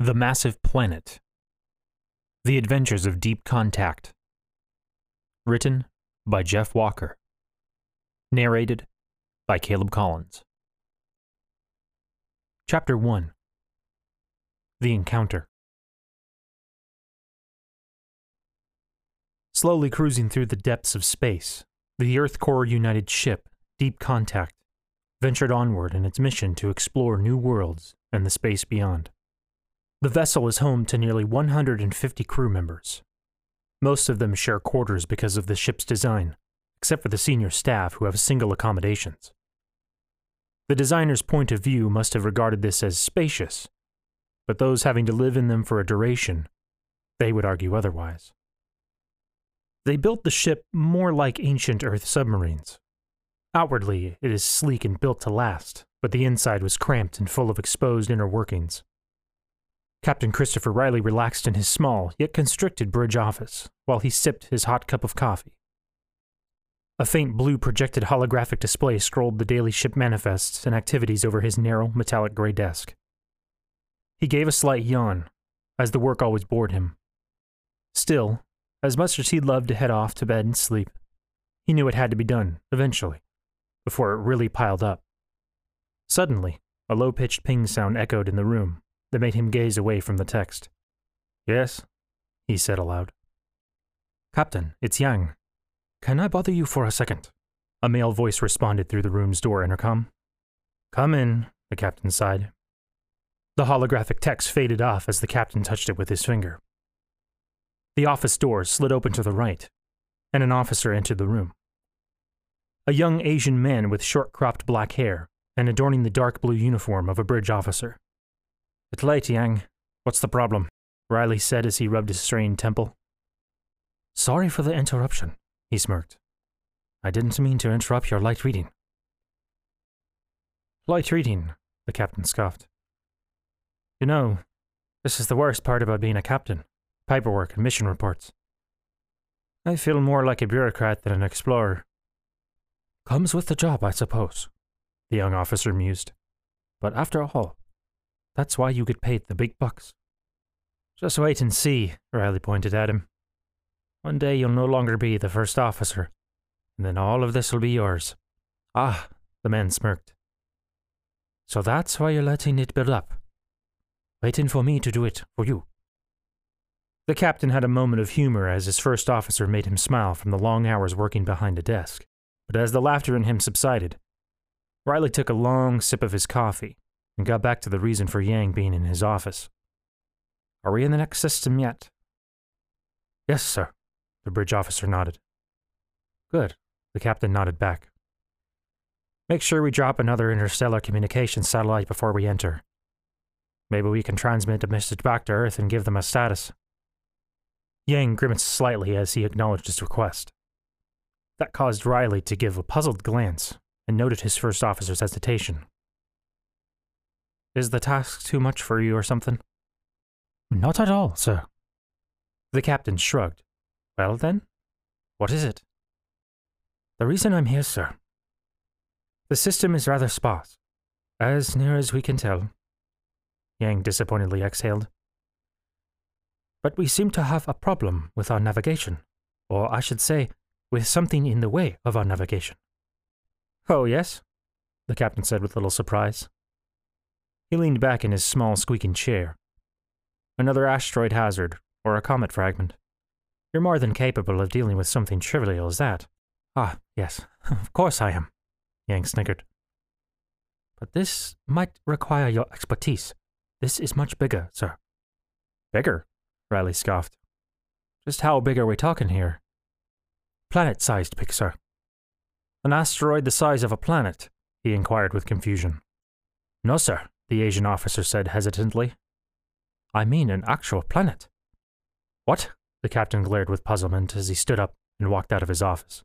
The Massive Planet The Adventures of Deep Contact. Written by Jeff Walker. Narrated by Caleb Collins. Chapter 1 The Encounter. Slowly cruising through the depths of space, the Earth Core United ship, Deep Contact, ventured onward in its mission to explore new worlds and the space beyond. The vessel is home to nearly 150 crew members. Most of them share quarters because of the ship's design, except for the senior staff who have single accommodations. The designer's point of view must have regarded this as spacious, but those having to live in them for a duration, they would argue otherwise. They built the ship more like ancient Earth submarines. Outwardly, it is sleek and built to last, but the inside was cramped and full of exposed inner workings. Captain Christopher Riley relaxed in his small, yet constricted bridge office while he sipped his hot cup of coffee. A faint blue projected holographic display scrolled the daily ship manifests and activities over his narrow, metallic gray desk. He gave a slight yawn, as the work always bored him. Still, as much as he'd love to head off to bed and sleep, he knew it had to be done, eventually, before it really piled up. Suddenly, a low pitched ping sound echoed in the room that made him gaze away from the text. Yes, he said aloud. Captain, it's Yang. Can I bother you for a second? A male voice responded through the room's door intercom. Come in, the captain sighed. The holographic text faded off as the captain touched it with his finger. The office door slid open to the right, and an officer entered the room. A young Asian man with short cropped black hair and adorning the dark blue uniform of a bridge officer. It's late, Yang. What's the problem? Riley said as he rubbed his strained temple. Sorry for the interruption, he smirked. I didn't mean to interrupt your light reading. Light reading, the captain scoffed. You know, this is the worst part about being a captain paperwork and mission reports. I feel more like a bureaucrat than an explorer. Comes with the job, I suppose, the young officer mused. But after all, that's why you get paid the big bucks. Just wait and see, Riley pointed at him. One day you'll no longer be the first officer, and then all of this will be yours. Ah, the man smirked. So that's why you're letting it build up. Waiting for me to do it for you. The captain had a moment of humor as his first officer made him smile from the long hours working behind a desk. But as the laughter in him subsided, Riley took a long sip of his coffee and got back to the reason for Yang being in his office. Are we in the next system yet? Yes, sir, the bridge officer nodded. Good, the captain nodded back. Make sure we drop another interstellar communications satellite before we enter. Maybe we can transmit a message back to Earth and give them a status. Yang grimaced slightly as he acknowledged his request. That caused Riley to give a puzzled glance and noted his first officer's hesitation. Is the task too much for you or something? Not at all, sir. The captain shrugged. Well then, what is it? The reason I'm here, sir. The system is rather sparse, as near as we can tell. Yang disappointedly exhaled but we seem to have a problem with our navigation, or I should say, with something in the way of our navigation. Oh, yes? the captain said with little surprise. He leaned back in his small, squeaking chair. Another asteroid hazard, or a comet fragment. You're more than capable of dealing with something trivial as that. Ah, yes, of course I am, Yang snickered. But this might require your expertise. This is much bigger, sir. Bigger? Riley scoffed. Just how big are we talking here? Planet sized, Pixar. An asteroid the size of a planet? he inquired with confusion. No, sir, the Asian officer said hesitantly. I mean an actual planet. What? The captain glared with puzzlement as he stood up and walked out of his office.